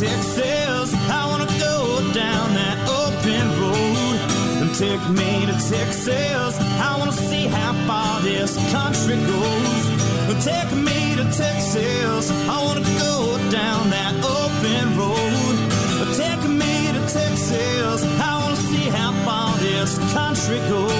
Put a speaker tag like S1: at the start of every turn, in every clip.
S1: Texas. I wanna go down that open road. And take me to Texas. I wanna see how far this country goes. Take me to Texas. I wanna go down that open road. Take me to Texas. I wanna see how far this country goes.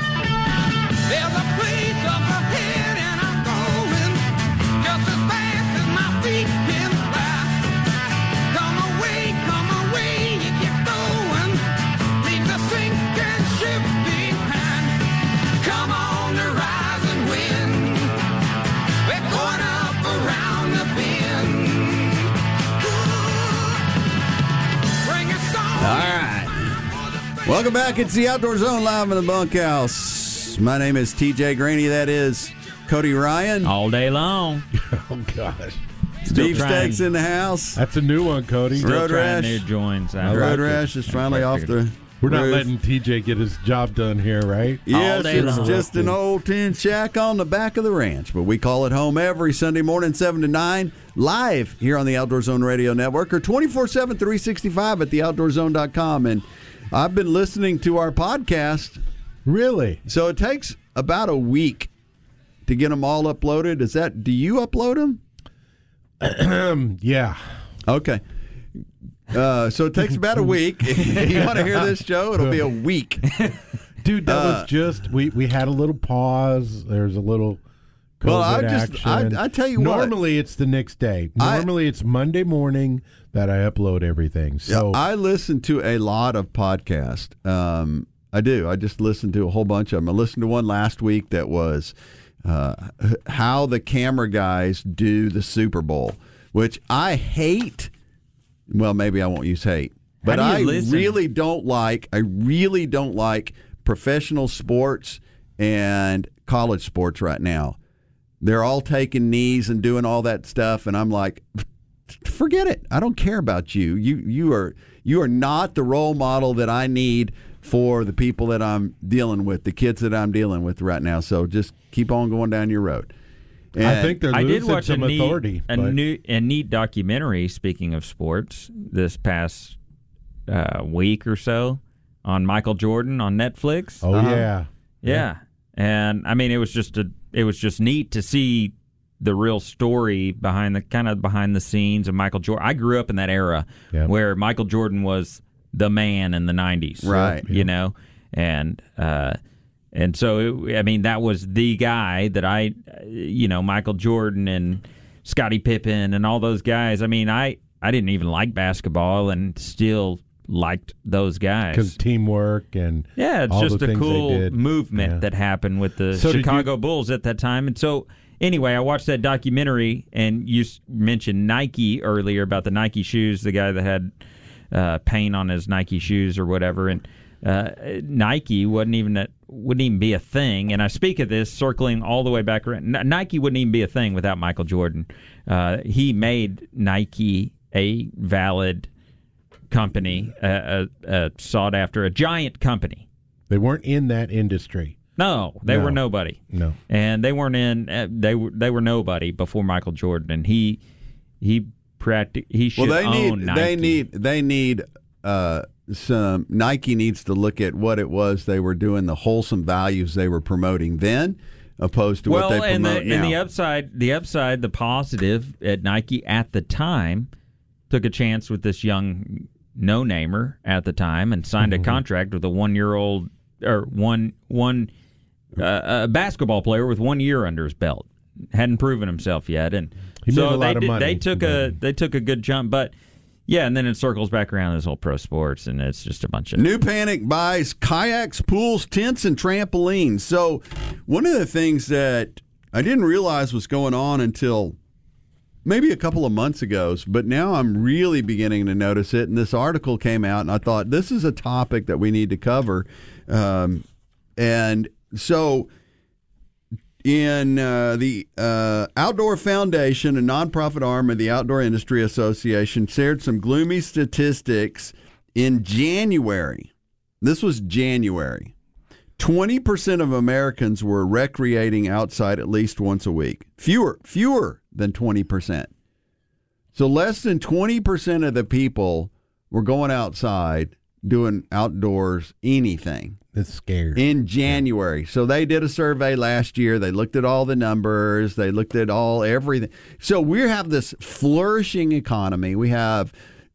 S2: Welcome back. It's the Outdoor Zone live in the bunkhouse. My name is TJ Graney. That is Cody Ryan.
S3: all day long.
S4: Oh gosh,
S2: Beef
S3: trying.
S2: steaks in the house.
S4: that's a new one, Cody.
S2: Still Road rash.
S3: new joints. I
S2: Road
S3: like.
S2: Rash is finally off the.
S4: We're not letting TJ get his job done here, right?
S2: Yes,
S3: day
S2: it's
S3: long.
S2: just an old tin shack on the back of the ranch, but we call it home every Sunday morning, 7 to 9, live here on the Outdoor Zone Radio Network or 24 7, 365 at theoutdoorzone.com. And I've been listening to our podcast,
S4: Really?
S2: so it takes about a week to get them all uploaded. Is that, do you upload them?
S4: Yeah.
S2: Okay. Uh, so it takes about a week. you want to hear this Joe? It'll be a week.
S4: Dude, that
S2: Uh,
S4: was just we we had a little pause. There's a little COVID
S2: Well, I just- I-
S4: action.
S2: I tell you what.
S4: Normally it's the next day.
S2: I-
S4: Normally it's Monday morning that I upload everything. So
S2: Yeah, I listen to a lot of podcasts. Um, I do. I just listened to a whole bunch of them. I listened to one last week that was uh, how the camera guys do the Super Bowl, which I hate. Well, maybe I won't use hate, but I
S3: listen?
S2: really don't like. I really don't like professional sports and college sports right now. They're all taking knees and doing all that stuff, and I'm like, forget it. I don't care about you. You you are you are not the role model that I need for the people that I'm dealing with, the kids that I'm dealing with right now. So just keep on going down your road. And I
S4: think they're
S3: I
S4: losing
S3: did watch
S4: some
S3: a neat,
S4: authority.
S3: a,
S4: but-
S3: new, a neat documentary. Speaking of sports, this past uh, week or so on Michael Jordan on Netflix.
S4: oh
S2: Uh-huh.
S4: yeah.
S3: Yeah. And I mean it was just a it was just neat to see the real story behind the kind of behind the scenes of Michael Jordan. I grew up in that era
S4: Yeah.
S3: where Michael Jordan was the man in the 90s.
S2: Right.
S3: You know. And uh and so it, I mean that was the guy that I you know Michael Jordan and Scottie Pippen and all those guys. I mean I I didn't even like basketball and still liked those guys.
S4: Because teamwork and
S3: Yeah, it's just a cool movement
S4: Yeah.
S3: that happened with the
S4: So did you-
S3: Chicago Bulls at that time. And so, anyway, I watched that documentary, and you mentioned Nike earlier about the Nike shoes, the guy that had uh, paint on his Nike shoes or whatever. And uh, Nike wasn't even wouldn't even be a thing. And I speak of this circling all the way back around. N- Nike wouldn't even be a thing without Michael Jordan. Uh, he made Nike a valid company, a, a, a sought after, a giant company.
S4: They weren't in that industry.
S3: No, they
S4: No.
S3: were nobody,
S4: No.
S3: and they weren't in. Uh, they were they were nobody before Michael Jordan, and he he practic he should
S2: well, they
S3: own
S2: need
S3: Nike.
S2: they need they need uh, some Nike needs to look at what it was they were doing, the wholesome values they were promoting then, opposed to
S3: well,
S2: what they
S3: and the
S2: promote now.
S3: and the upside, the upside, the positive at Nike at the time took a chance with this young no namer at the time and signed
S2: Mm-hmm.
S3: a contract with a one year old or one one uh, a basketball player with one year under his belt hadn't proven himself yet and
S4: He
S3: so
S4: made a lot
S3: they
S4: of
S3: did,
S4: money,
S3: they took a they took a good jump but Yeah, and then it circles back around this whole pro sports, and it's just a bunch of
S2: New Panic buys kayaks, pools, tents, and trampolines. So, one of the things that I didn't realize was going on until maybe a couple of months ago, but now I'm really beginning to notice it. And this article came out, and I thought this is a topic that we need to cover. Um, and so, in uh, the uh, Outdoor Foundation, a nonprofit arm of the Outdoor Industry Association, shared some gloomy statistics in January. This was January. 20% of Americans were recreating outside at least once a week. Fewer, fewer than 20%. So less than 20% of the people were going outside doing outdoors anything
S4: That's scary.
S2: in January. So they did a survey last year. They looked at all the numbers. They looked at all everything. So we have this flourishing economy. We have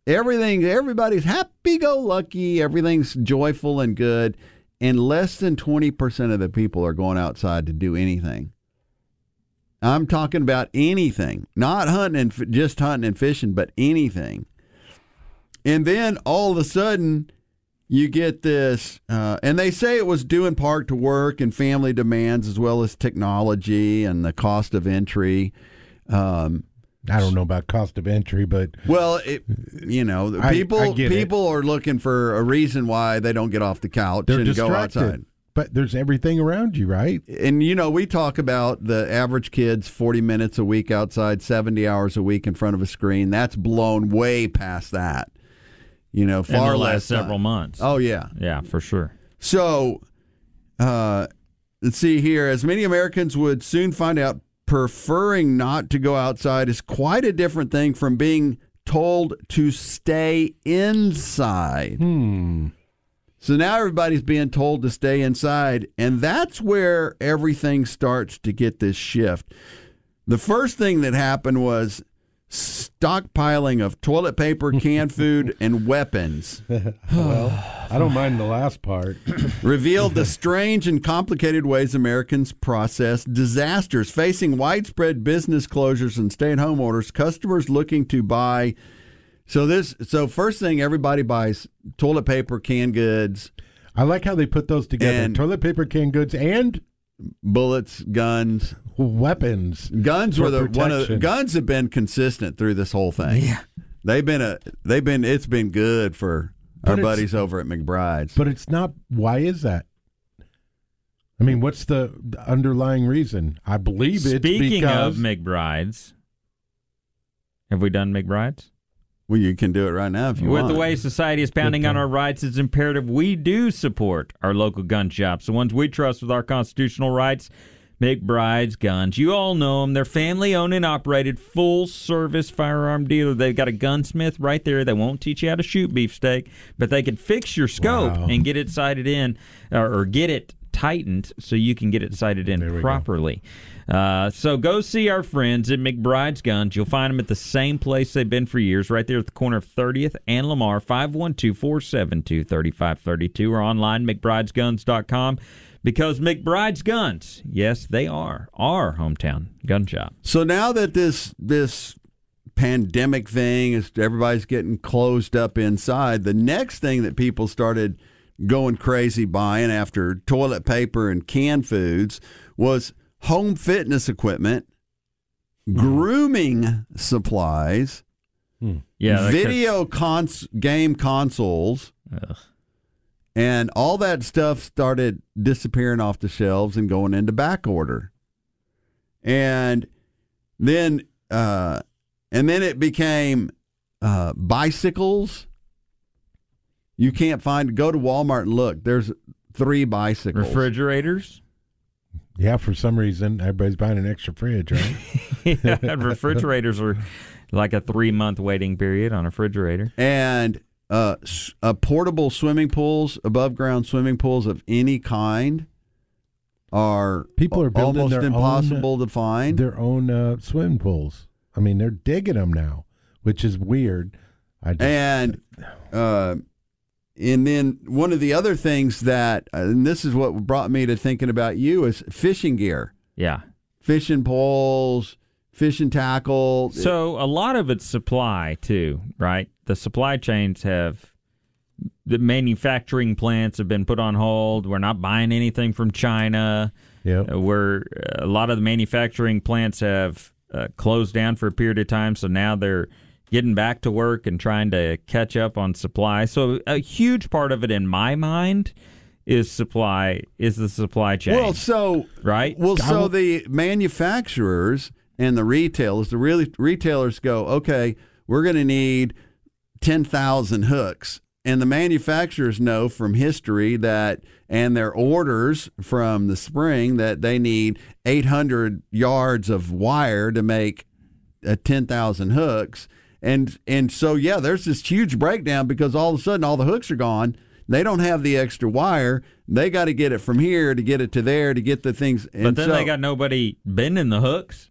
S2: everything. Everybody's happy go lucky. Everything's joyful and good. And less than twenty percent of the people are going outside to do anything. I'm talking about anything, not hunting and f- just hunting and fishing, but anything. And then all of a sudden, you get this, uh, and they say it was due in part to work and family demands as well as technology and the cost of entry. Um,
S4: I don't know about cost of entry, but
S2: well, it, you know, people
S4: I it.
S2: people are looking for a reason why they don't get off the couch
S4: they're
S2: and go
S4: distracted.
S2: outside.
S4: But there's everything around you, right?
S2: And you know, we talk about the average kid's 40 minutes a week outside, 70 hours a week in front of a screen. That's blown way past that. You know,
S3: in
S2: far
S3: the
S2: less
S3: last several
S2: time.
S3: months.
S2: Oh yeah.
S3: yeah, for sure.
S2: So, uh, let's see here. As many Americans would soon find out, preferring not to go outside is quite a different thing from being told to stay inside.
S4: Hmm.
S2: So now everybody's being told to stay inside, and that's where everything starts to get this shift. The first thing that happened was stockpiling of toilet paper, canned food, and weapons.
S4: Well, I don't mind the last part.
S2: revealed the strange and complicated ways Americans process disasters. Facing widespread business closures and stay-at-home orders, customers looking to buy. So this, so first thing, everybody buys toilet paper, canned goods,
S4: I like how they put those together:
S2: And-
S4: toilet paper, canned goods, and
S2: bullets, guns.
S4: weapons.
S2: Guns were the one of the, guns have been consistent through this whole thing. Yeah, they've been a they've been it's been good for
S4: But
S2: our buddies over at McBride's.
S4: But it's not. Why is that? I mean, what's the the underlying reason? I believe it's
S3: Speaking
S4: because
S3: of McBrides, have we done McBrides?
S2: Well, you can do it right now if you
S3: With
S2: want.
S3: With the way society is pounding on our rights, it's imperative we do support our local gun shops, the ones we trust with our constitutional rights. McBride's Guns. You all know them. They're family owned and operated, full service firearm dealer. They've got a gunsmith right there. They won't teach you how to shoot beefsteak, but they can fix your scope
S4: Wow.
S3: and get it sighted in or, or get it tightened so you can get it sighted in
S4: properly. go.
S3: Uh, so go see our friends at McBride's Guns. You'll find them at the same place they've been for years, right there at the corner of 30th and Lamar, 512-472-3532 or online, McBridesGuns.com. Because McBride's Guns, yes, they are our hometown gun shop.
S2: So now that this this pandemic thing is everybody's getting closed up inside, the next thing that people started going crazy buying after toilet paper and canned foods was home fitness equipment, grooming supplies,
S3: Yeah, that could-
S2: video cons- game consoles,
S3: Ugh.
S2: and all that stuff started disappearing off the shelves and going into back order. And then uh and then it became uh bicycles. You can't find go to Walmart and look. There's three bicycles.
S3: refrigerators.
S4: Yeah, for some reason everybody's buying an extra fridge, right?
S3: yeah, refrigerators are like a three month waiting period on a refrigerator.
S2: and uh, uh portable swimming pools, above ground swimming pools of any kind are
S4: People are building
S2: almost
S4: their own-
S2: impossible to find.
S4: Their own uh, swimming pools. I mean, they're digging them now, which is weird. I just,
S2: and uh, and then one of the other things that uh, and this is what brought me to thinking about you is fishing gear
S3: Yeah.
S2: fishing poles fishing tackle.
S3: So a lot of it's supply too, right? The supply chains have the manufacturing plants have been put on hold. We're not buying anything from China.
S4: Yeah.
S3: Uh, We're a lot of the manufacturing plants have uh, closed down for a period of time, so now they're getting back to work and trying to catch up on supply. So a huge part of it, in my mind, is supply is the supply chain.
S2: well, so
S3: right?
S2: Well, so the manufacturers and the retailers, the really retailers go, okay, we're going to need ten thousand hooks, and the manufacturers know from history that and their orders from the spring that they need eight hundred yards of wire to make uh, ten thousand hooks, and and so yeah, there's this huge breakdown because all of a sudden all the hooks are gone. They don't have the extra wire. They got to get it from here to get it to there to get the things. And
S3: But then
S2: so,
S3: they got nobody bending the hooks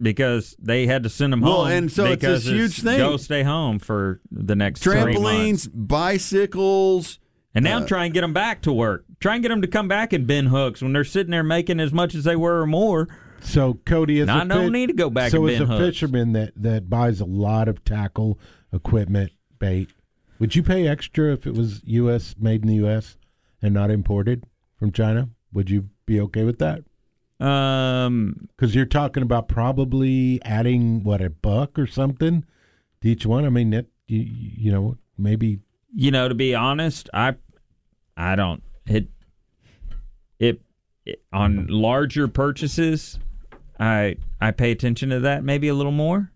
S3: because they had to send them
S2: Well,
S3: home.
S2: and so it's this huge thing.
S3: Go stay home for the next three
S2: trampolines, bicycles.
S3: And now
S2: uh,
S3: trying to get them back to work. Try and get them to come back and bend hooks when they're sitting there making as much as they were or more.
S4: So Cody is
S3: Now,
S4: a
S3: I don't
S4: fi-
S3: need to go back
S4: So as a fisherman that that buys a lot of tackle equipment, bait, would you pay extra if it was U.S. made in the U.S. and not imported from China? Would you be okay with that?
S3: Um,
S4: Because you're talking about probably adding what a buck or something to each one. I mean, that you, you know maybe
S3: you know, to be honest, I, I don't it, it, it on larger purchases. I I pay attention to that maybe a little more,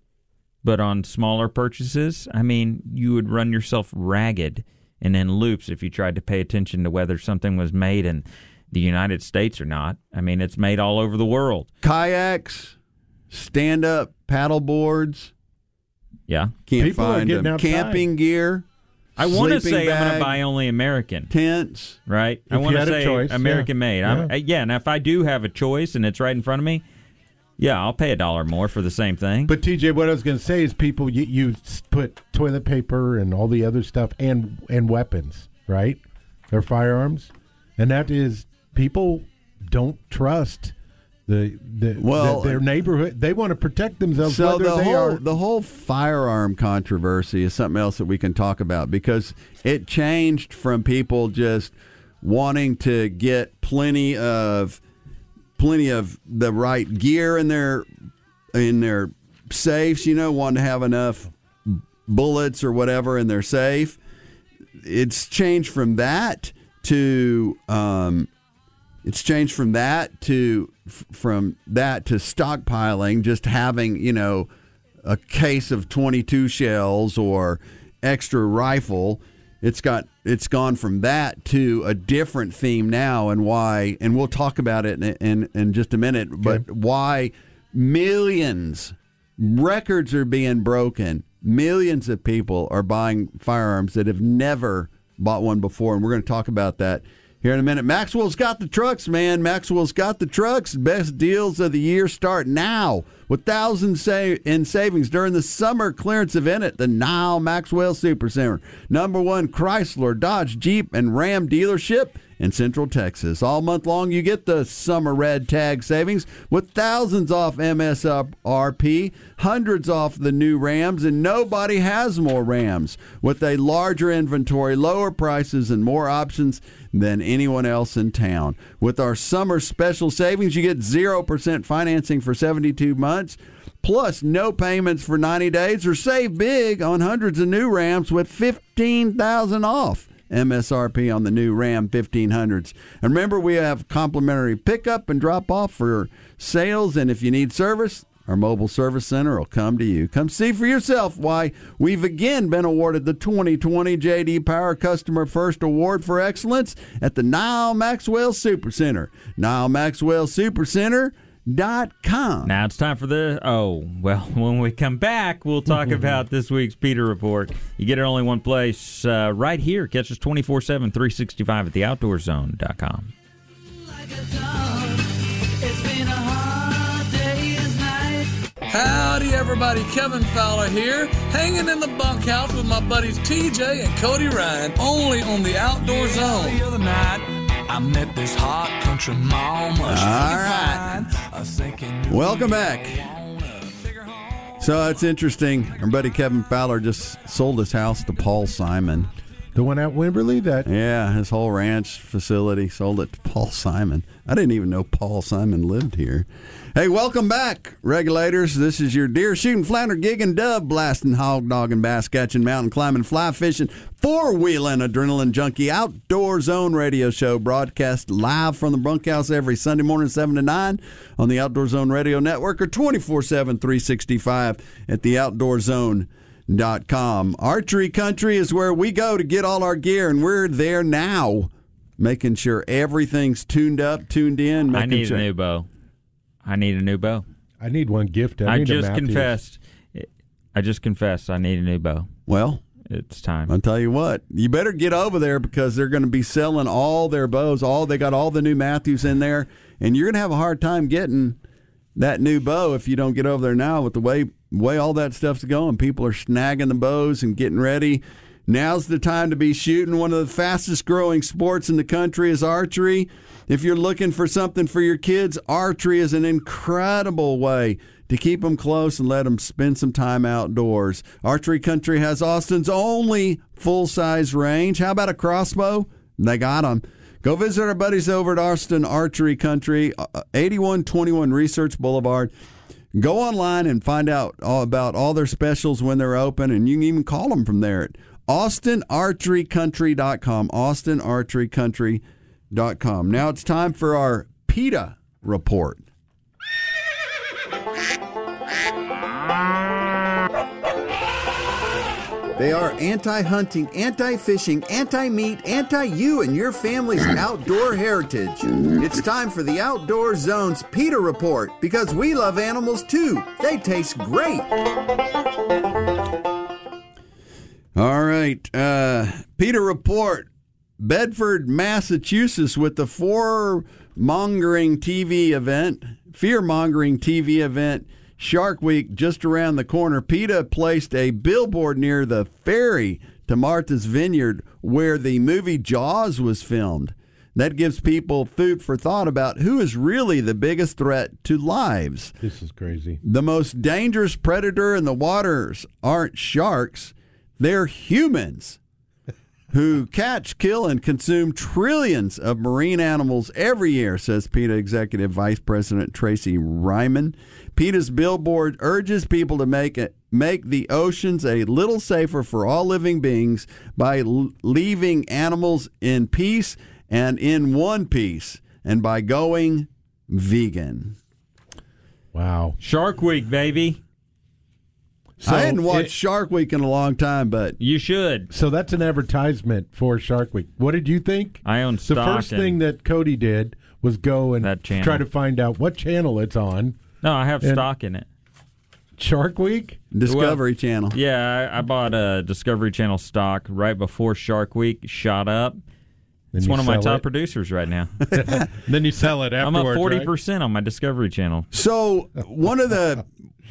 S3: but on smaller purchases, I mean, you would run yourself ragged and in loops if you tried to pay attention to whether something was made in the United States or not. I mean, it's made all over the world.
S2: kayaks, stand up paddle boards.
S3: Yeah,
S2: Can't
S4: People are
S2: find
S4: getting
S2: them.
S4: outside.
S2: Camping gear.
S3: I want to
S2: sleeping
S3: say I'm going to buy only American.
S2: tents.
S3: right? I want to say
S4: choice,
S3: American
S4: yeah.
S3: made. I'm,
S4: Yeah.
S3: uh, yeah, and if I do have a choice and it's right in front of me, yeah, I'll pay a dollar more for the same thing.
S4: But TJ, what I was going to say is, people you, you put toilet paper and all the other stuff and and weapons, right? Their firearms, and that is people don't trust the the,
S2: Well,
S4: the- their neighborhood. They want to protect themselves.
S2: So the
S4: they
S2: whole
S4: are
S2: the whole firearm controversy is something else that we can talk about because it changed from people just wanting to get plenty of plenty of the right gear in their in their safes, you know, wanting to have enough bullets or whatever in their safe. It's changed from that to um, it's changed from that to from that to stockpiling, just having you know a case of 22 shells or extra rifle. It's got it's gone from that to a different theme now, and why? And we'll talk about it in in, in just a minute. But why millions records are being broken? Millions of people are buying firearms that have never bought one before, and we're going to talk about that here in a minute. Maxwell's got the trucks, man. Maxwell's got the trucks. Best deals of the year start now with thousands sa- in savings during the summer clearance event at the Nyle Maxwell Supercenter. Number one Chrysler, Dodge, Jeep, and Ram dealership in Central Texas. All month long, you get the summer red tag savings with thousands off MSRP, hundreds off the new Rams, and nobody has more Rams. With a larger inventory, lower prices, and more options than anyone else in town. With our summer special savings, you get 0% financing for 72 months. Plus, no payments for 90 days, or save big on hundreds of new Rams with 15000 off. MSRP on the new Ram 1500s. And remember, we have complimentary pickup and drop off for sales. And if you need service, our mobile service center will come to you. Come see for yourself why we've again been awarded the 2020 JD Power Customer First Award for Excellence at the Nyle Maxwell Supercenter. Nyle Maxwell Supercenter. Dot com.
S3: now it's time for the oh well. When we come back, we'll talk about this week's PETA Report. You get it only one place, uh, right here. Catch us 24 7, 365 at theoutdoorzone.com.
S1: Like a dog. It's been a hard day's night.
S5: Howdy, everybody. Kevin Fowler here, hanging in the bunkhouse with my buddies TJ and Cody Ryan, only on the Outdoor Zone.
S6: The other night, I met this hot country mama.
S2: All right.
S6: fine. I was thinking you
S2: Welcome back. So it's interesting. Our buddy Kevin Fowler just sold his house to Paul Simon.
S4: The one at Wimberley that
S2: Yeah, his whole ranch facility sold it to Paul Simon. I didn't even know Paul Simon lived here. Hey, welcome back, regulators. This is your deer shooting, flounder gigging, dove blasting, hog dogging, bass catching, mountain climbing, fly fishing, four wheeling, adrenaline junkie, outdoor zone radio show broadcast live from the bunkhouse every Sunday morning, 7 to 9 on the Outdoor Zone Radio Network or 24 7, 365 at the Outdoor Zone dot com. Archery Country is where we go to get all our gear, and we're there now, making sure everything's tuned up, tuned in.
S3: I need
S2: sure.
S3: a new bow. I need a new bow.
S4: I need one gift. I,
S3: I
S4: need
S3: just
S4: Mathews.
S3: confessed. I just confessed. I need a new bow.
S2: Well,
S3: It's time.
S2: I'll tell you what, you better get over there because they're going to be selling all their bows. All they got all the new Mathews in there, and you're going to have a hard time getting that new bow if you don't get over there now with the way way all that stuff's going. People are snagging the bows and getting ready. Now's the time to be shooting. One of the fastest growing sports in the country is archery. If you're looking for something for your kids, archery is an incredible way to keep them close and let them spend some time outdoors. Archery Country has Austin's only full size range. How about a crossbow? They got them. Go visit our buddies over at Austin Archery Country, uh, 8121 Research Boulevard. Go online and find out all about all their specials when they're open, and you can even call them from there at austinarcherycountry.com. austinarcherycountry.com. Now it's time for our PETA report. They are anti hunting, anti fishing, anti meat, anti you and your family's outdoor heritage. It's time for the Outdoor Zone's PETA report because we love animals too. They taste great. All right. Uh, PETA report. Bedford, Massachusetts, with the four mongering TV event, fear mongering TV event, Shark Week just around the corner. PETA placed a billboard near the ferry to Martha's Vineyard where the movie Jaws was filmed. That gives people food for thought about who is really the biggest threat to lives.
S4: This is crazy.
S2: The most dangerous predator in the waters aren't sharks, they're humans who catch, kill, and consume trillions of marine animals every year, says PETA Executive Vice President Tracy Reiman. PETA's billboard urges people to make it, make the oceans a little safer for all living beings by l- leaving animals in peace and in one piece, and by going vegan.
S4: Wow.
S3: Shark Week, baby.
S4: So
S2: I hadn't watched
S4: it-
S2: Shark Week in a long time, but
S3: You should.
S4: So that's an advertisement for Shark Week. What did you think?
S3: I own
S4: The first thing that Cody did was go and try to find out what channel it's on.
S3: No, I have
S4: and-
S3: stock in it.
S4: Shark Week?
S2: Discovery Channel.
S3: Yeah, I, I bought a Discovery Channel stock right before Shark Week shot up. It's one of my top
S4: it?
S3: producers right now.
S4: Then you sell it
S3: I'm
S4: afterwards.
S3: up forty
S4: right?
S3: percent on my Discovery Channel.
S2: So one of the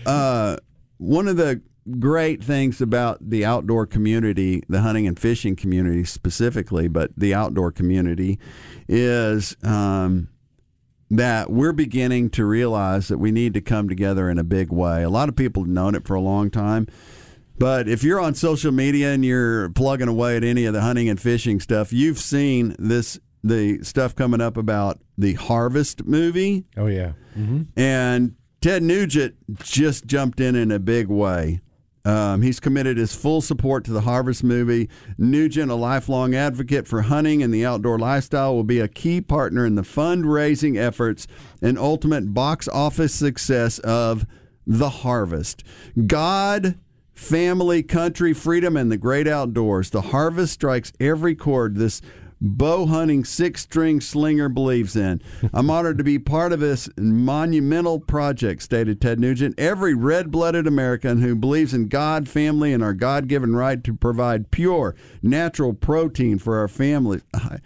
S2: uh, one of the great things about the outdoor community, the hunting and fishing community specifically, but the outdoor community, is um, that we're beginning to realize that we need to come together in a big way. A lot of people have known it for a long time. But if you're on social media and you're plugging away at any of the hunting and fishing stuff, you've seen this the stuff coming up about the Harvest movie.
S4: Oh, yeah. Mm-hmm.
S2: And Ted Nugent just jumped in in a big way. Um, he's committed his full support to the Harvest movie. Nugent, a lifelong advocate for hunting and the outdoor lifestyle, will be a key partner in the fundraising efforts and ultimate box office success of The Harvest. God, family, country, freedom, and the great outdoors. The Harvest strikes every chord this bow hunting six string slinger believes in. I'm honored to be part of this monumental project, stated Ted Nugent. Every red blooded American who believes in God, family, and our God given right to provide pure, natural protein for our families.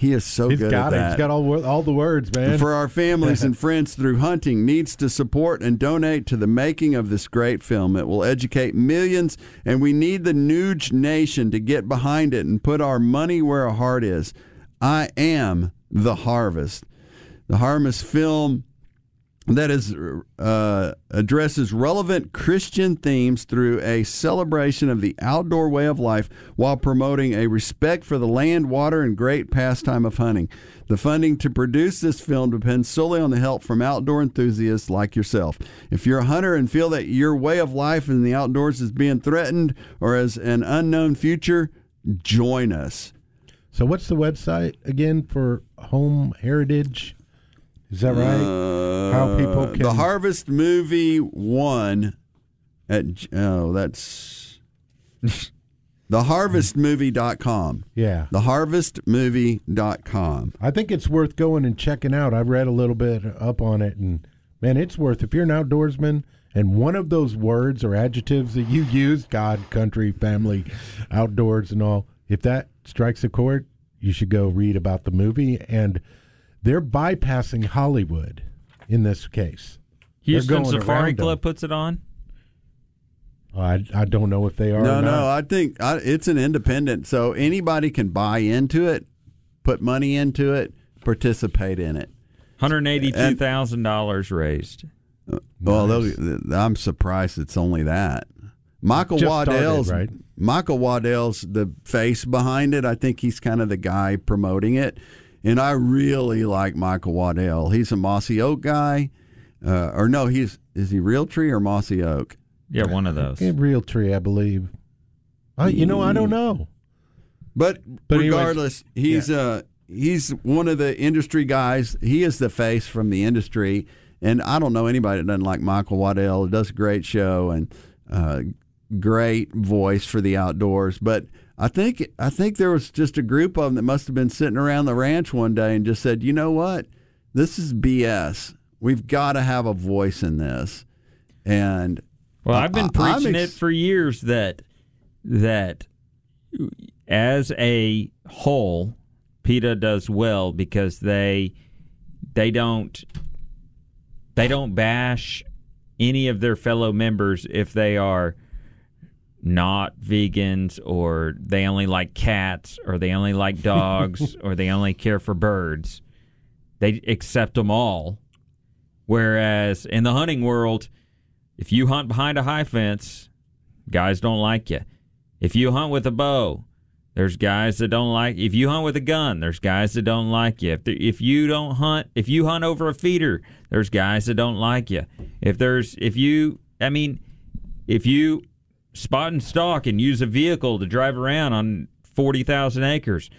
S2: He is so
S4: He's
S2: good
S4: got
S2: at
S4: it.
S2: that
S4: He's got all, all the words, man.
S2: for our families and friends through hunting needs to support and donate to the making of this great film. It will educate millions, and we need the Nuge Nation to get behind it and put our money where our heart is. I am the harvest. The Harvest film that is uh, addresses relevant Christian themes through a celebration of the outdoor way of life while promoting a respect for the land, water, and great pastime of hunting. The funding to produce this film depends solely on the help from outdoor enthusiasts like yourself. If you're a hunter and feel that your way of life in the outdoors is being threatened or as an unknown future, join us.
S4: So what's the website again for Home Heritage? Is that right? How people can
S2: Uh, the Harvest Movie One at oh that's theharvestmovie.com.
S4: Yeah.
S2: Theharvestmovie.com.
S4: I think it's worth going and checking out. I read a little bit up on it, and man, it's worth. If you're an outdoorsman, and one of those words or adjectives that you use, God, country, family, outdoors, and all, if that strikes a chord, you should go read about the movie. And they're bypassing Hollywood in this case. They're
S3: Houston Safari
S4: around them.
S3: Club puts it on.
S4: I, I don't know if they are.
S2: No,
S4: or
S2: no. I think I, it's an independent, so anybody can buy into it, put money into it, participate in it.
S3: Hundred eighty-two thousand dollars raised.
S2: Uh, well, they'll- I'm surprised it's only that. Michael
S4: Just started,
S2: Waddell's
S4: right?
S2: Michael Waddell's the face behind it. I think he's kind of the guy promoting it, and I really like Michael Waddell. He's a Mossy Oak guy, uh, or no, he's is he Realtree or Mossy Oak?
S3: Yeah, one of those.
S4: Realtree, I believe. I, you know, I don't know.
S2: But,
S4: But anyways,
S2: regardless, he's uh he's one of the industry guys. He is the face from the industry, and I don't know anybody that doesn't like Michael Waddell. He does a great show and uh, great voice for the outdoors. But I think I think there was just a group of them that must have been sitting around the ranch one day and just said, you know what, this is BS. We've got to have a voice in this, and
S3: Well, I've been
S2: I-
S3: preaching
S2: ex-
S3: it for years that that as a whole, PETA does well because they they don't they don't bash any of their fellow members if they are not vegans or they only like cats or they only like dogs or they only care for birds. They accept them all. Whereas in the hunting world, if you hunt behind a high fence, guys don't like you. If you hunt with a bow, there's guys that don't like. If you hunt with a gun, there's guys that don't like you. If the, if you don't hunt, if you hunt over a feeder, there's guys that don't like you. If there's if you, I mean, if you spot and stalk and use a vehicle to drive around on forty thousand acres,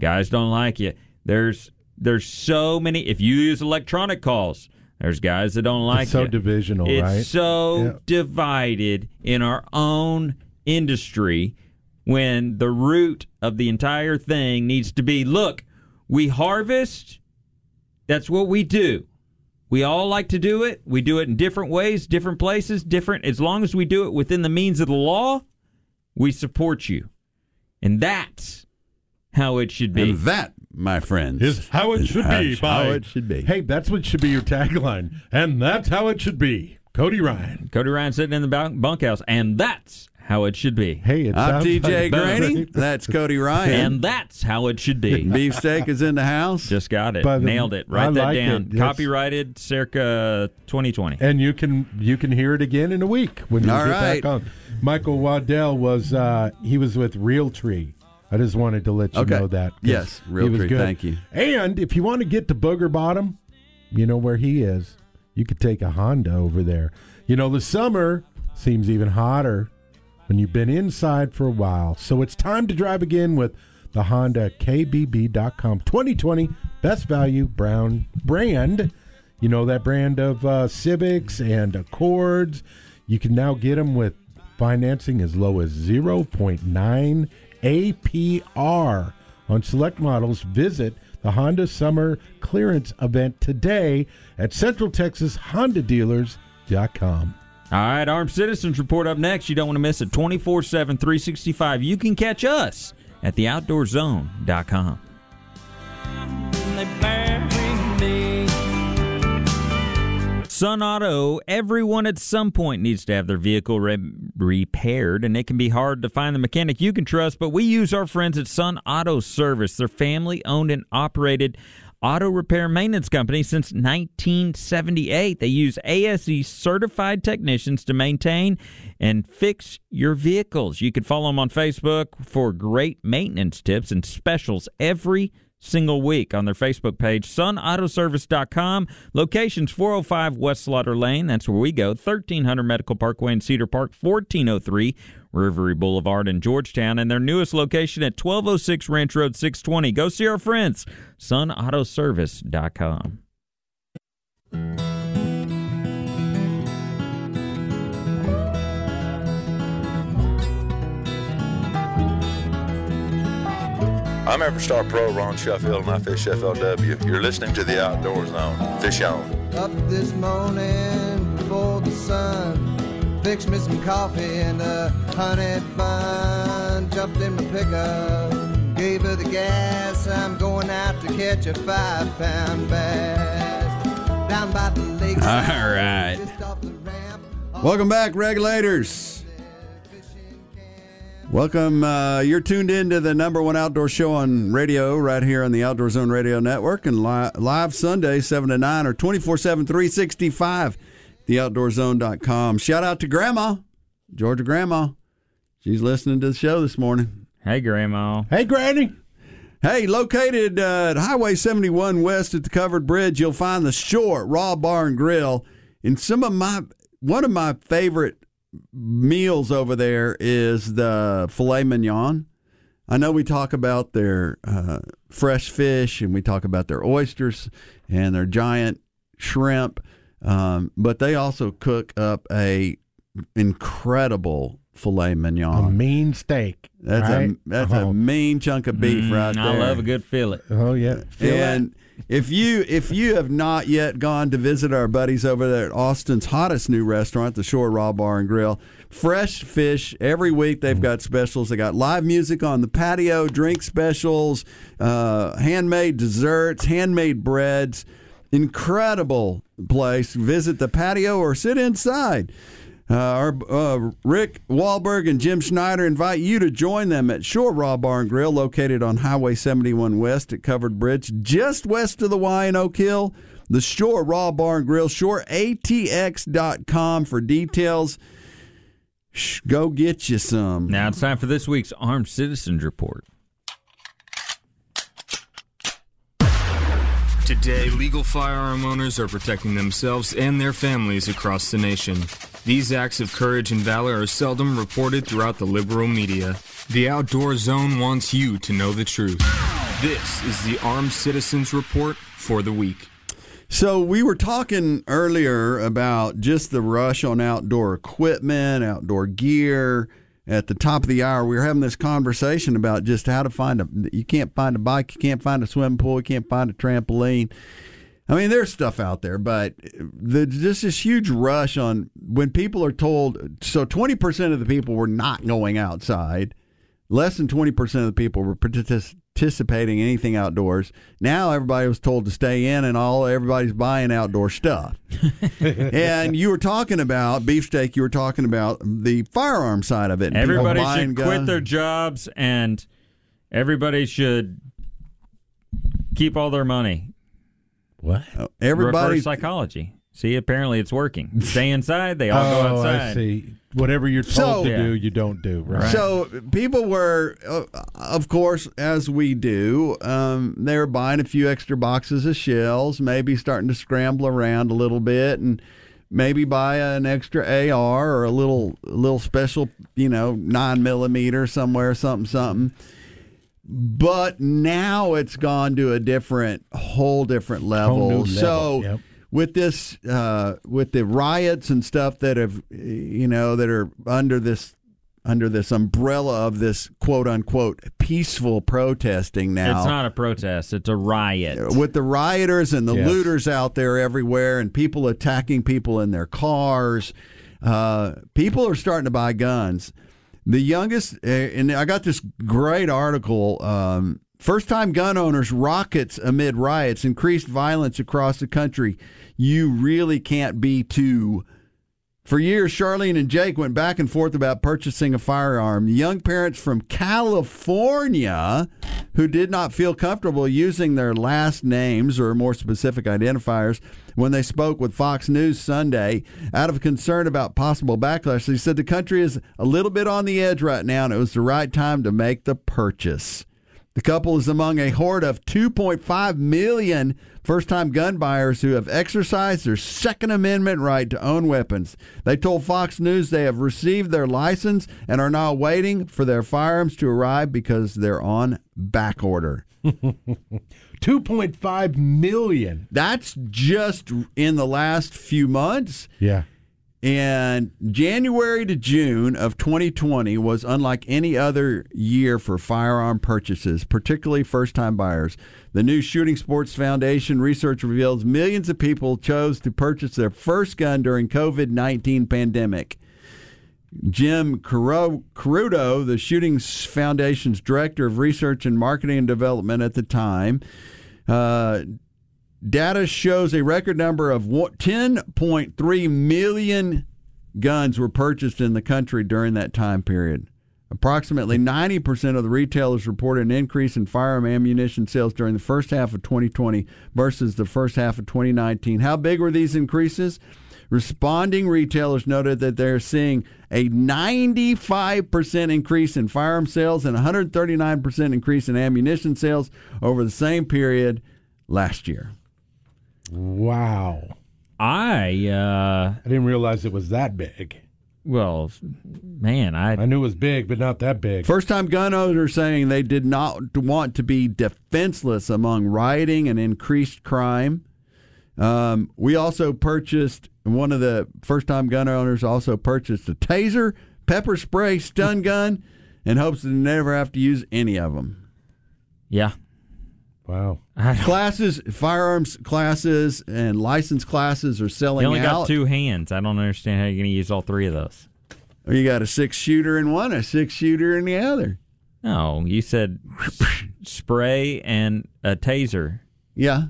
S3: guys don't like you. There's there's so many. If you use electronic calls, there's guys that don't like
S4: it's so
S3: you.
S4: divisional,
S3: It's
S4: right?
S3: so
S4: Yeah.
S3: divided in our own industry when the root of the entire thing needs to be look, we harvest, that's what we do. We all like to do it. We do it in different ways, different places, different. As long as we do it within the means of the law, we support you. And that's how it should be.
S2: and that, my friends,
S4: Is how it should be.
S2: is how it should be.
S4: Hey, that's what should be your tagline, and that's how it should be. Cody Ryan.
S3: Cody Ryan sitting in the bunk- bunkhouse, and that's how it should be.
S4: Hey, it
S2: I'm
S4: sounds
S2: TJ
S4: like-
S2: Graney. That's Cody Ryan.
S3: And that's how it should be.
S2: Beefsteak is in the house.
S3: Just got it.
S4: The-
S3: Nailed it.
S4: I
S3: Write that
S4: like
S3: down.
S4: it. Yes.
S3: Copyrighted circa 2020.
S4: and you can you can hear it again in a week when you
S2: All
S4: get
S2: right.
S4: back on. Michael Waddell was uh, he was with Realtree. I just wanted to let you
S2: Okay.
S4: know that.
S2: Yes,
S4: he was
S2: Realtree,
S4: good.
S2: thank you.
S4: And if you want to get to Booger Bottom, you know where he is. You could take a Honda over there. You know the summer seems even hotter when you've been inside for a while. So it's time to drive again with the Honda KBB.com 2020 best value brown brand. You know that brand of uh, Civics and Accords. You can now get them with financing as low as 0.9 APR on select models. Visit the Honda Summer Clearance event today at Central Texas.
S3: All right, Armed Citizens Report up next. You don't want to miss it. 24 7, 365. You can catch us at theoutdoorzone.com. Sun Auto, everyone at some point needs to have their vehicle re- repaired, and it can be hard to find the mechanic you can trust, but we use our friends at Sun Auto Service. They're family owned and operated auto repair maintenance company since 1978. They use ASE certified technicians to maintain and fix your vehicles. You can follow them on Facebook for great maintenance tips and specials every single week on their Facebook page, sunautoservice.com. Locations 405 West Slaughter Lane. That's where we go. 1300 Medical Parkway in Cedar Park, 1403 Rivery Boulevard in Georgetown, and their newest location at 1206 Ranch Road 620. Go see our friends, sunautoservice.com.
S7: I'm Everstar Pro Ron Sheffield and I fish FLW. You're listening to the Outdoor Zone. Fish on.
S8: Up this morning before the sun. Fixed me some coffee and a honey bun. Jumped in my pickup, gave her the gas. I'm going out to catch a five pound bass. Down by the lake.
S2: All right. Welcome back, regulators. Welcome. Uh, you're tuned in to the number one outdoor show on radio right here on the Outdoor Zone Radio Network and li- live Sunday, 7 to 9 or 24 7, 365, theoutdoorzone.com. Shout out to Grandma, Georgia Grandma. She's listening to the show this morning.
S3: Hey, Grandma.
S4: Hey, Granny.
S2: Hey, located uh, at Highway 71 west at the covered bridge, you'll find the Shore Raw Bar and Grill. And some of my one of my favorite meals over there is the filet mignon. I know we talk about their uh, fresh fish and we talk about their oysters and their giant shrimp, um, but they also cook up a incredible filet mignon, A
S4: mean steak.
S2: That's
S4: right?
S2: a that's
S4: oh.
S2: a mean chunk of beef
S3: Mm,
S2: right there.
S3: I love a good fillet.
S4: Oh yeah. Feel that?
S2: And if you if you have not yet gone to visit our buddies over there at Austin's hottest new restaurant, the Shore Raw Bar and Grill, fresh fish every week. They've got specials. They got live music on the patio, drink specials, uh, handmade desserts, handmade breads. Incredible place. Visit the patio or sit inside. Uh, our uh, Rick Wahlberg and Jim Schneider invite you to join them at Shore Raw Bar and Grill, located on Highway 71 West at Covered Bridge, just west of the Y in Oak Hill. The Shore Raw Bar and Grill, shoreatx.com for details. Shh, go get you some.
S3: Now it's time for this week's Armed Citizens Report.
S9: Today, legal firearm owners are protecting themselves and their families across the nation. These acts of courage and valor are seldom reported throughout the liberal media. The Outdoor Zone wants you to know the truth. This is the Armed Citizens Report for the week.
S2: So we were talking earlier about just the rush on outdoor equipment, outdoor gear. At the top of the hour, we were having this conversation about just how to find a. You can't find a bike, you can't find a swimming pool, you can't find a trampoline. I mean, there's stuff out there, but the, just this huge rush on when people are told. So 20% of the people were not going outside. Less than 20% of the people were partic- participating in anything outdoors. Now everybody was told to stay in, and all everybody's buying outdoor stuff. and you were talking about beefsteak. You were talking about the firearm side of it. and people
S3: Everybody
S2: buying
S3: should quit
S2: guns.
S3: their jobs and everybody should keep all their money.
S4: What?
S2: Oh, everybody,
S3: Reverse psychology. See, apparently it's working. Stay inside, they all go
S4: oh,
S3: outside.
S4: I see. Whatever you're told
S2: So-
S4: to
S3: Yeah.
S4: do, you don't do. Right.
S2: So people were, uh, of course, as we do, um, they were buying a few extra boxes of shells, maybe starting to scramble around a little bit, and maybe buy an extra AR or a little, little special, you know, nine millimeter somewhere, something, something. But now it's gone to a different, whole different level.
S4: Whole new
S2: So
S4: yep.
S2: With this, uh, with the riots and stuff that have, you know, that are under this under this umbrella of this quote unquote peaceful protesting now.
S3: It's not a protest, it's a riot.
S2: with the rioters and the
S4: Yes.
S2: looters out there everywhere and people attacking people in their cars. Uh, people are starting to buy guns. The youngest, uh, and I got this great article. Um, First time gun owners rockets amid riots, increased violence across the country. You really can't be too. For years, Charlene and Jake went back and forth about purchasing a firearm. Young parents from California who did not feel comfortable using their last names or more specific identifiers when they spoke with Fox News Sunday out of concern about possible backlash. They said the country is a little bit on the edge right now and it was the right time to make the purchase. The couple is among a horde of 2.5 million first time gun buyers who have exercised their Second Amendment right to own weapons. They told Fox News they have received their license and are now waiting for their firearms to arrive because they're on back order.
S4: 2.5 million.
S2: That's just in the last few months.
S4: Yeah.
S2: And January to June of 2020 was unlike any other year for firearm purchases, particularly first time buyers. The new Shooting Sports Foundation research reveals millions of people chose to purchase their first gun during COVID-19 pandemic. Jim Carudo, the Shooting Foundation's director of research and marketing and development at the time, uh, Data shows a record number of 10.3 million guns were purchased in the country during that time period. Approximately 90% of the retailers reported an increase in firearm ammunition sales during the first half of 2020 versus the first half of 2019. How big were these increases? Responding retailers noted that they're seeing a 95% increase in firearm sales and 139% increase in ammunition sales over the same period last year.
S4: Wow.
S3: I uh
S4: I didn't realize it was that big.
S3: well, man, I
S4: I knew it was big, but not that big.
S2: First time gun owners saying they did not want to be defenseless among rioting and increased crime. Um, we also purchased, one of the first time gun owners also purchased a taser, pepper spray, stun gun, in hopes to never have to use any of them.
S3: yeah.
S4: Wow.
S2: Classes, firearms classes, and license classes are selling
S3: You only
S2: out.
S3: got two hands. I don't understand how you're going to use all three of those.
S2: Or you got a six shooter in one, a six shooter in the other.
S3: No, you said spray and a taser.
S2: Yeah.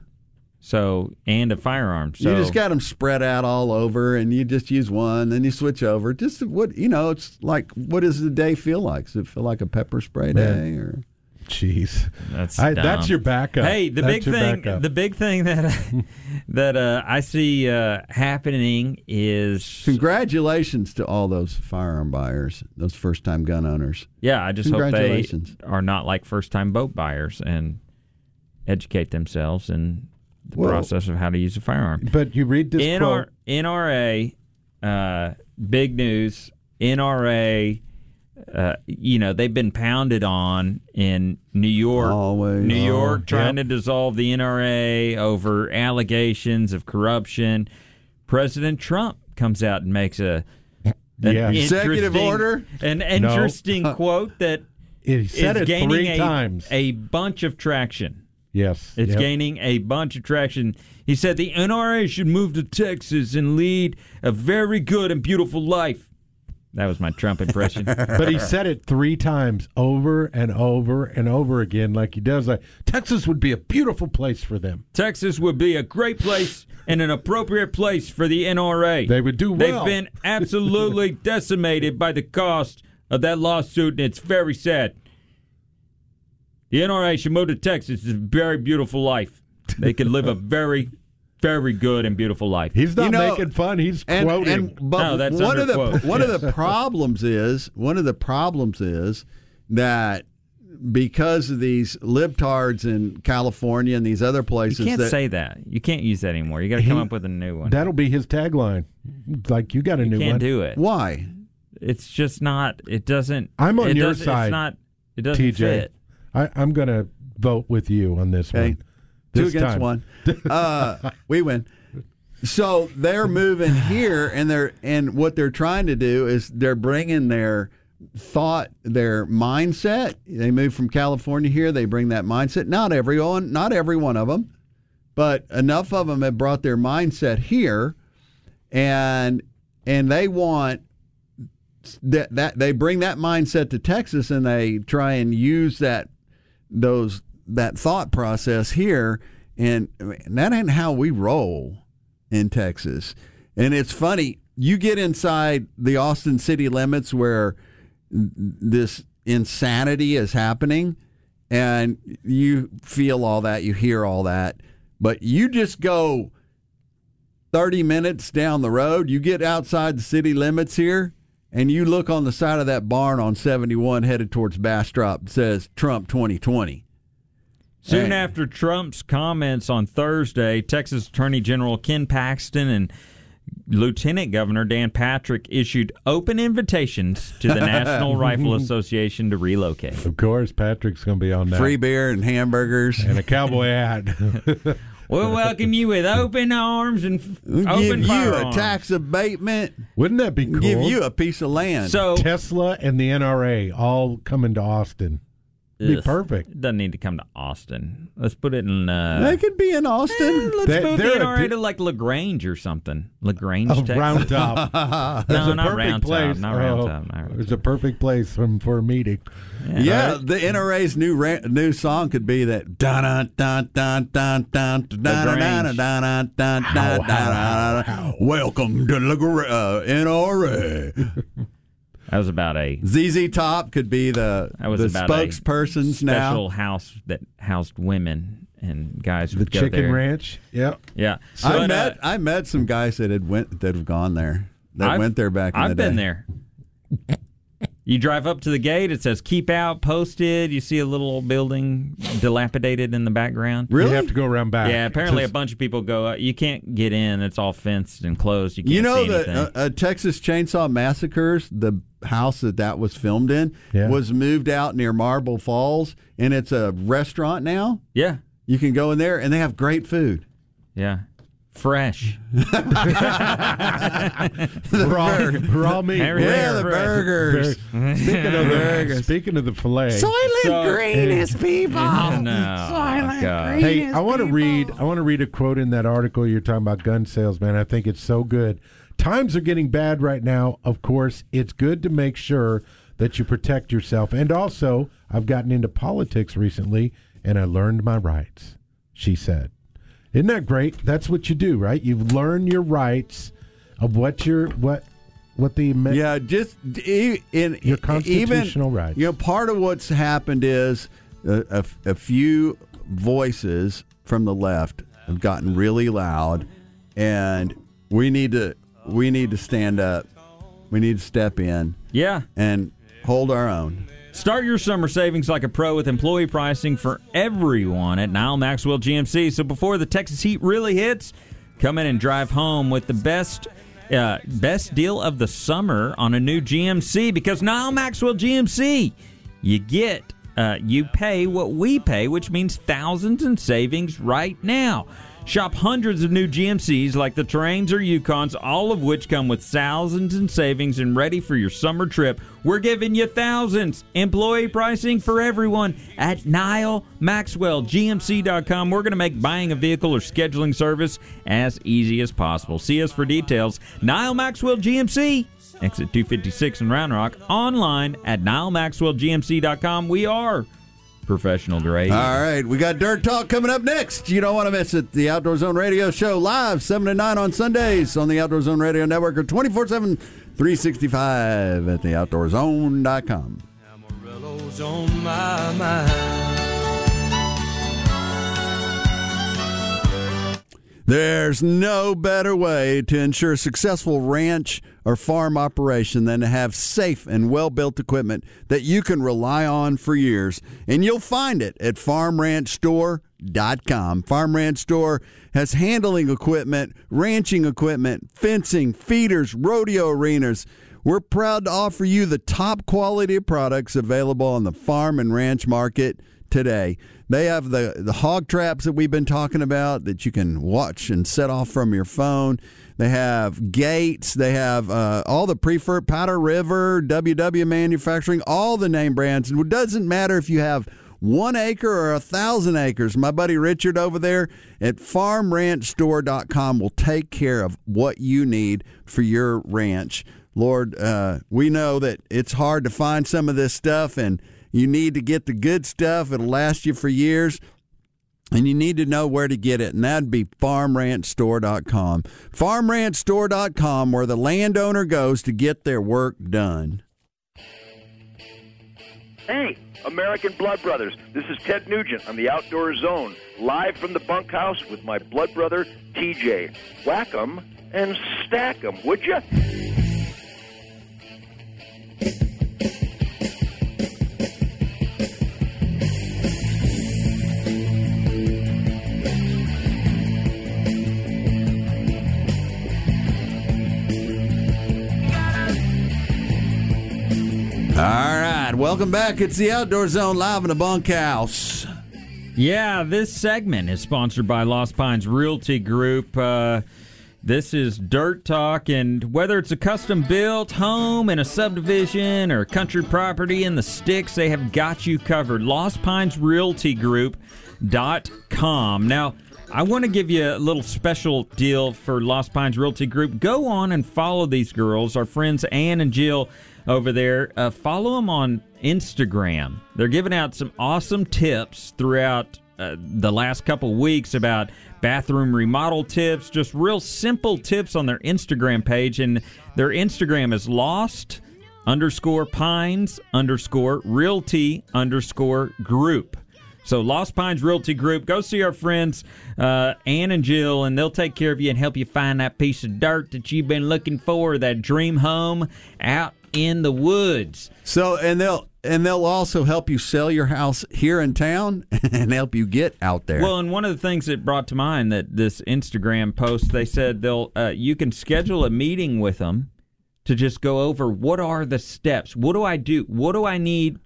S3: So and a firearm. So
S2: you just got them spread out all over, and you just use one, then you switch over. Just what you know, it's like what does the day feel like? Does it feel like a pepper spray day,
S4: Man.
S2: or
S4: Jeez.
S3: That's
S4: I, that's your backup.
S3: Hey, the
S4: That's
S3: big thing,
S4: backup.
S3: the big thing that that uh, I see uh, happening is
S2: congratulations to all those firearm buyers, those first time gun owners.
S3: yeah. I just hope they are not like first time boat buyers and educate themselves in the
S2: Well-
S3: process of how to use a firearm.
S4: But you read this
S3: NR,
S4: quote.
S3: NRA, uh, big news. NRA, uh, you know, they've been pounded on in New York.
S2: Always.
S3: New
S4: Oh,
S3: York trying
S4: yep.
S3: to dissolve the NRA over allegations of corruption. President Trump comes out and makes a an
S4: Yeah.
S2: Executive order?
S3: an interesting quote that
S4: He said
S3: is
S4: it
S3: gaining
S4: three
S3: a,
S4: times.
S3: a bunch of traction.
S4: yes.
S3: It's
S4: Yep.
S3: gaining a bunch of traction. He said the NRA should move to Texas and lead a very good and beautiful life. That was my Trump impression.
S4: But he said it three times over and over and over again, like he does. Like Texas would be a beautiful place for them.
S3: Texas would be a great place and an appropriate place for the NRA.
S4: They would do
S3: They've been absolutely decimated by the cost of that lawsuit, and it's very sad. The NRA should move to Texas. It's a very beautiful life. They could live a very, very good and beautiful life.
S4: He's not
S2: You know,
S4: making fun. He's
S2: And,
S4: quoting.
S2: and but
S3: No, that's
S2: one of the
S3: underquote.
S2: one of the problems is one of the problems is that because of these libtards in California and these other places
S3: You can't
S2: that
S3: say that. You can't use that anymore. You got to come up with a new one.
S4: That'll be his tagline. Like you got a
S3: you
S4: new
S3: can't
S4: one.
S3: do it.
S2: why
S3: It's just not. It doesn't.
S4: I'm on
S3: it
S4: your
S3: doesn't-
S4: side,
S3: It's not. It doesn't
S4: TJ.
S3: fit.
S4: I, I'm going to vote with you on this
S2: Okay.
S4: one.
S2: Two
S4: This
S2: against
S4: time.
S2: one. Uh, we win. So they're moving here, and they're and what they're trying to do is they're bringing their thought, their mindset. They move from California here. They bring that mindset. Not everyone, not every one of them, but enough of them have brought their mindset here, and and they want that that they bring that mindset to Texas, and they try and use that those that thought process here, and mean, that ain't how we roll in Texas. And it's funny, you get inside the Austin city limits where this insanity is happening, and you feel all that, you hear all that, but you just go 30 minutes down the road, you get outside the city limits here, and you look on the side of that barn on 71 headed towards Bastrop, says Trump 2020.
S3: Soon
S2: And-
S3: after Trump's comments on Thursday, Texas Attorney General Ken Paxton and Lieutenant Governor Dan Patrick issued open invitations to the National Rifle Association to relocate.
S4: Of course, Patrick's going to be on that.
S2: Free beer and hamburgers.
S4: and a cowboy hat.
S3: We'll welcome you with open arms and f-
S2: We'll
S3: open
S2: give you a tax abatement,
S4: Wouldn't that be cool?
S2: give you a piece of land.
S3: So
S4: Tesla and the NRA all coming to Austin. Be
S3: Ugh.
S4: perfect.
S3: It doesn't need to come to Austin. Let's put it in. Uh,
S2: they could be in Austin.
S3: let's
S4: They-
S3: move the
S4: they're a
S3: NRA
S4: di-
S3: to like La Grange or something. La Grange,
S4: Oh,
S3: Texas.
S4: Round Top.
S3: No,
S4: a
S3: not
S4: perfect
S3: Round Top.
S4: place.
S3: Not Round
S4: Oh,
S3: Top. Not Round
S4: It's a perfect place from, for a meeting.
S2: Yeah, the NRA's new ra- new song could be that dun dun dun dun dun dun dun dun dun dun dun dun dun Welcome to the uh, NRA.
S3: That was about a
S2: ZZ Top could be the
S3: That was
S2: the
S3: about a
S2: spokespersons
S3: special
S2: now.
S3: house that housed women and guys
S4: The
S3: go
S4: Chicken
S3: there.
S4: Ranch. Yep.
S3: Yeah,
S2: I
S3: But, uh,
S2: met I met some guys that had went that have gone there. That
S3: I've-
S2: went there back in
S3: I've
S2: the
S3: been
S2: day.
S3: there. You drive up to the gate. It says "Keep out" posted. You see a little old building dilapidated in the background.
S2: Really?
S4: You have to go around back.
S3: Yeah, apparently a bunch of people go. Uh, you can't get in. It's all fenced and closed. You can't
S2: You know
S3: see
S2: the
S3: anything.
S2: uh, uh, Texas Chainsaw Massacres, the house that that was filmed in,
S4: Yeah.
S2: was moved out near Marble Falls, and it's a restaurant now.
S3: yeah,
S2: You can go in there, and they have great food.
S3: yeah, fresh.
S4: raw, raw meat.
S3: Every-
S2: Yeah, the
S3: Right.
S2: burgers.
S4: Speaking of the burgers. speaking of the fillet.
S3: So-
S2: greenish people.
S3: no, God.
S4: Hey, I want to read. I want to read a quote in that article you're talking about gun sales, man. I think it's so good. Times are getting bad right now. Of course, it's good to make sure that you protect yourself. And also, I've gotten into politics recently, and I learned my rights. She said, "Isn't that great? That's what you do, right? You learn your rights of what your what what the me-
S2: Yeah, just e- in
S4: Your
S2: even-
S4: constitutional rights.
S2: You know, part of what's happened is a, a, a few voices from the left have gotten really loud, and we need to we need to stand up. We need to step in
S3: Yeah.
S2: and hold our own.
S3: Start your summer savings like a pro with employee pricing for everyone at Nyle Maxwell GMC. So before the Texas heat really hits, come in and drive home with the best uh, best deal of the summer on a new GMC because Nyle Maxwell GMC, you get uh, you pay what we pay, which means thousands in savings right now. Shop hundreds of new GMCs like the Terrains or Yukons, all of which come with thousands in savings and ready for your summer trip. We're giving you thousands. Employee pricing for everyone at NyleMaxwellGMC.com. We're going to make buying a vehicle or scheduling service as easy as possible. See us for details. Nyle Maxwell GMC, exit 256 in Round Rock, online at NyleMaxwellGMC.com. We are professional grade.
S2: All right, we got Dirt Talk coming up next. You don't want to miss it. The Outdoor Zone Radio Show live 7 to 9 on Sundays on the Outdoor Zone Radio Network or 24 7, 365 at theoutdoorzone.com.
S6: Amarillo's on my mind.
S2: There's no better way to ensure successful ranch or farm operation than to have safe and well built equipment that you can rely on for years. And you'll find it at farmranchstore.com. Farm Ranch Store has handling equipment, ranching equipment, fencing, feeders, rodeo arenas. We're proud to offer you the top quality products available on the farm and ranch market today. They have the, the hog traps that we've been talking about that you can watch and set off from your phone. They have gates. They have uh, all the preferred Powder River, WW Manufacturing, all the name brands. And it doesn't matter if you have one acre or a thousand acres. My buddy Richard over there at farmranchstore.com will take care of what you need for your ranch. Lord, uh, we know that it's hard to find some of this stuff, and you need to get the good stuff. It'll last you for years. And you need to know where to get it, and that'd be farmranchstore.com. Farmranchstore.com, where the landowner goes to get their work done.
S10: Hey, American Blood Brothers. This is Ted Nugent on the Outdoor Zone, live from the bunkhouse with my blood brother, TJ. Whack 'em and stack 'em, would you?
S2: Welcome back. It's the Outdoor Zone live in the bunkhouse.
S3: Yeah, this segment is sponsored by Lost Pines Realty Group. Uh, this is Dirt Talk, and whether it's a custom built home in a subdivision or country property in the sticks, they have got you covered. Lost Pines Realty Group.com. Now, I want to give you a little special deal for Lost Pines Realty Group. Go on and follow these girls, our friends Ann and Jill over there. Uh, follow them on Instagram. They're giving out some awesome tips throughout uh, the last couple weeks about bathroom remodel tips, just real simple tips on their Instagram page. And their Instagram is lost underscore pines underscore realty underscore group. So Lost Pines Realty Group, go see our friends uh, Ann and Jill, and they'll take care of you and help you find that piece of dirt that you've been looking for, that dream home out in the woods.
S2: So, and they'll and they'll also help you sell your house here in town and help you get out there.
S3: Well, and one of the things that brought to mind that this Instagram post, they said they'll uh, you can schedule a meeting with them to just go over what are the steps, what do I do, what do I need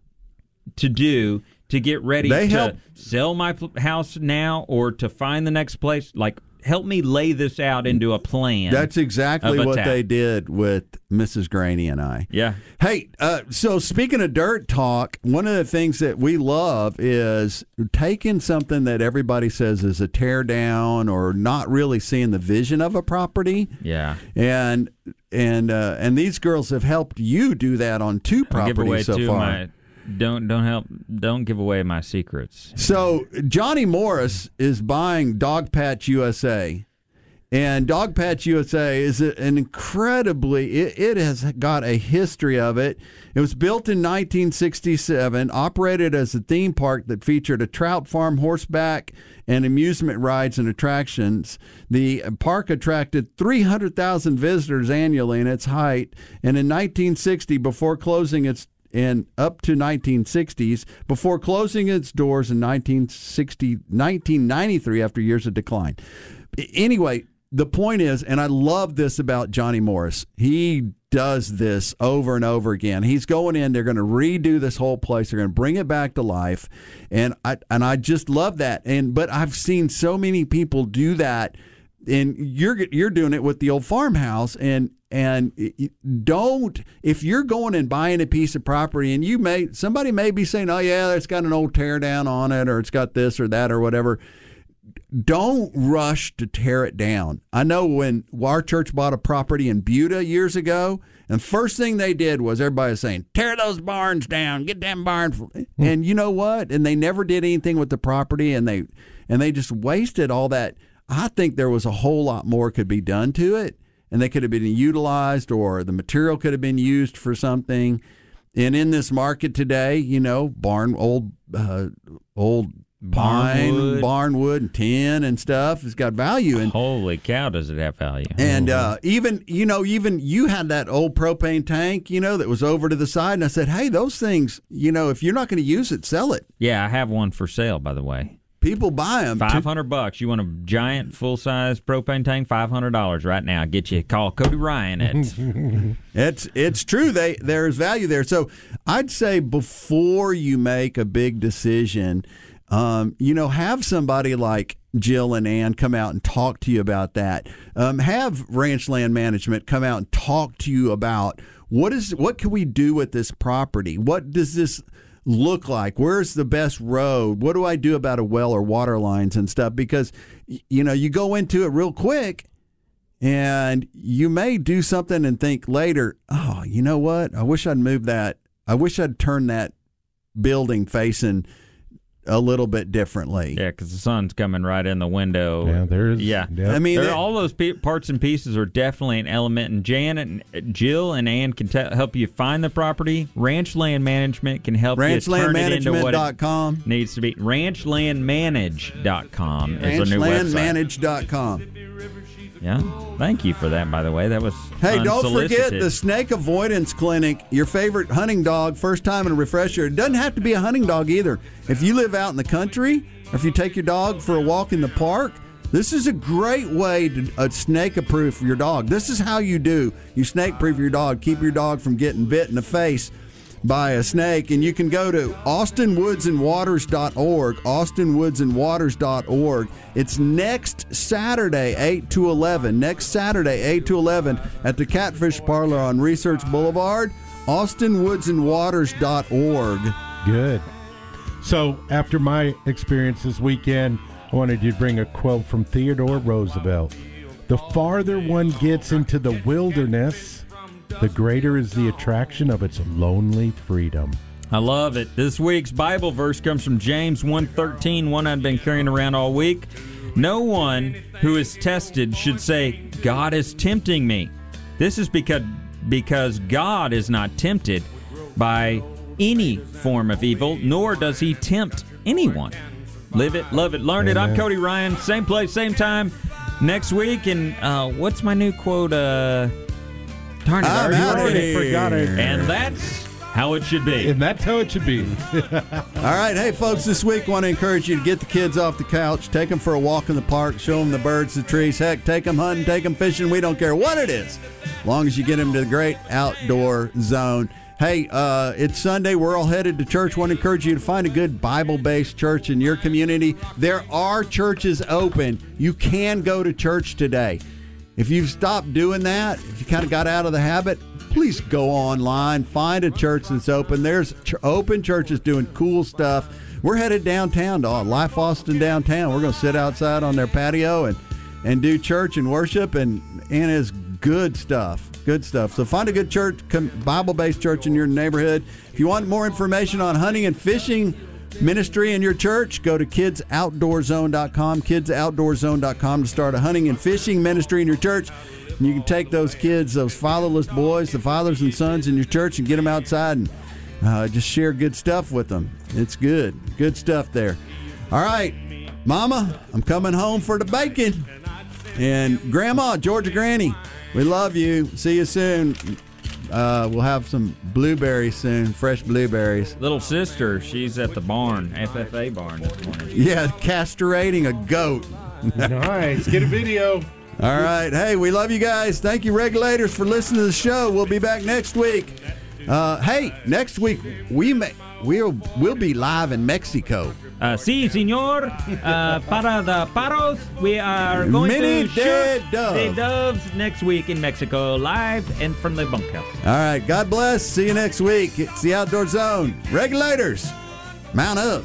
S3: to do to get ready
S2: They
S3: to
S2: help-
S3: sell my house now or to find the next place. Like, help me lay this out into a plan.
S2: That's exactly what they did with Mrs. Graney and I.
S3: Yeah.
S2: Hey, uh, so speaking of dirt talk, one of the things that we love is taking something that everybody says is a tear down or not really seeing the vision of a property.
S3: Yeah.
S2: And and uh, and these girls have helped you do that on two
S3: I'll give away
S2: properties so far.
S3: my don't don't help don't give away my secrets.
S2: So Johnny Morris is buying Dogpatch USA, and Dogpatch USA is an incredibly. It, it has got a history of it. It was built in 1967, operated as a theme park that featured a trout farm, horseback, and amusement rides and attractions. The park attracted 300,000 visitors annually in its height, and in 1960, before closing its and up to 1960s before closing its doors in 1960 1993 after years of decline. Anyway, the point is and I love this about Johnny Morris. He does this over and over again. He's going in, they're going to redo this whole place. They're going to bring it back to life. And I and I just love that. And but I've seen so many people do that and you're you're doing it with the old farmhouse and and don't if you're going and buying a piece of property and you may somebody may be saying oh yeah it's got an old tear down on it or it's got this or that or whatever don't rush to tear it down. I know when our church bought a property in buda years ago and first thing they did was everybody was saying tear those barns down get them barns hmm. and you know what? And they never did anything with the property and they and they just wasted all that i think there was a whole lot more could be done to it and they could have been utilized or the material could have been used for something. And in this market today, you know, barn old uh, old pine,
S3: Barnwood.
S2: barnwood, and tin and stuff has got value. And
S3: Holy cow, does it have value?
S2: and uh, even you know, even you had that old propane tank, you know, that was over to the side, and I said, hey, those things, you know, if you're not going to use it, sell it.
S3: Yeah, I have one for sale, by the way.
S2: People buy them.
S3: Five hundred bucks. You want a giant full size propane tank? Five hundred dollars right now. Get you. Call Cody Ryan at
S2: It's it's true. They there's value there. So I'd say before you make a big decision, um, you know, have somebody like Jill and Ann come out and talk to you about that. Um, have Ranch Land Management come out and talk to you about what is what can we do with this property? What does this look like? Where's the best road? What do I do about a well or water lines and stuff? Because you know, you go into it real quick and you may do something and think later, oh, you know what? I wish I'd moved that. I wish I'd turned that building facing a little bit differently.
S3: Yeah, because the sun's coming right in the window.
S4: Yeah, there's.
S3: Yeah,
S4: yep.
S2: I mean,
S3: There-
S2: that-
S3: all those pe- parts and pieces are definitely an element. And Janet, and uh, Jill, and Ann can te- help you find the property. Ranch Land Management can help you turn it into what it needs to be. Ranchlandmanage.com is a new website.
S2: Ranchlandmanage.com.
S3: Yeah, thank you for that. By the way, that was
S2: Hey, don't forget the Snake Avoidance Clinic, your favorite hunting dog, first time and a refresher. It doesn't have to be a hunting dog either. If you live out in the country, or if you take your dog for a walk in the park, this is a great way to uh, snake proof your dog. This is how you do. You snake proof your dog, keep your dog from getting bit in the face by a snake. And you can go to austinwoodsandwaters.org, austinwoodsandwaters.org. It's next Saturday, 8 to 11. Next Saturday, 8 to 11 at the Catfish Parlor on Research Boulevard, austinwoodsandwaters.org.
S4: Good. So, after my experience this weekend, I wanted you to bring a quote from Theodore Roosevelt. The farther one gets into the wilderness, the greater is the attraction of its lonely freedom.
S3: I love it. This week's Bible verse comes from James 1:13, one I've been carrying around all week. No one who is tested should say, "God is tempting me." This is because because God is not tempted by any form of evil, nor does he tempt anyone. Live it, love it, learn it. I'm Cody Ryan. Same place, same time next week. And uh, what's my new quote? Uh, darn it, I
S2: I'm
S3: already
S2: outta
S3: wrote it.
S2: here.
S4: Forgot it.
S3: And that's how it should be.
S4: And that's how it should be.
S2: All right, hey folks, this week I want to encourage you to get the kids off the couch, take them for a walk in the park, show them the birds, the trees, heck, take them hunting, take them fishing. We don't care what it is, as long as you get them to the great outdoor zone. Hey, uh, it's Sunday. We're all headed to church. Want to encourage you to find a good Bible-based church in your community. There are churches open. You can go to church today. If you've stopped doing that, if you kind of got out of the habit, please go online, find a church that's open. There's ch- open churches doing cool stuff. We're headed downtown to uh, Life Austin downtown. We're going to sit outside on their patio and and do church and worship and and it's good stuff. Good stuff. So find a good church, Bible-based church in your neighborhood. If you want more information on hunting and fishing ministry in your church, go to kidsoutdoorzone.com, kidsoutdoorzone.com to start a hunting and fishing ministry in your church. And you can take those kids, those fatherless boys, the fathers and sons in your church, and get them outside and uh, just share good stuff with them. It's good. Good stuff there. All right, Mama, I'm coming home for the bacon. And Grandma, Georgia Granny, we love you. See you soon. Uh, we'll have some blueberries soon, fresh blueberries.
S3: Little sister, she's at the barn, FFA barn this morning.
S2: Yeah, castrating a goat.
S4: nice. Get a video.
S2: All right. Hey, we love you guys. Thank you, regulators, for listening to the show. We'll be back next week. Uh, hey, next week we may, we'll we'll be live in Mexico.
S3: Uh, sí, señor. Uh, para the paros, we are going
S2: Mini
S3: to shoot
S2: dove.
S3: the doves next week in Mexico, live and from the bunkhouse.
S2: All right. God bless. See you next week. It's the Outdoor Zone. Regulators, mount up.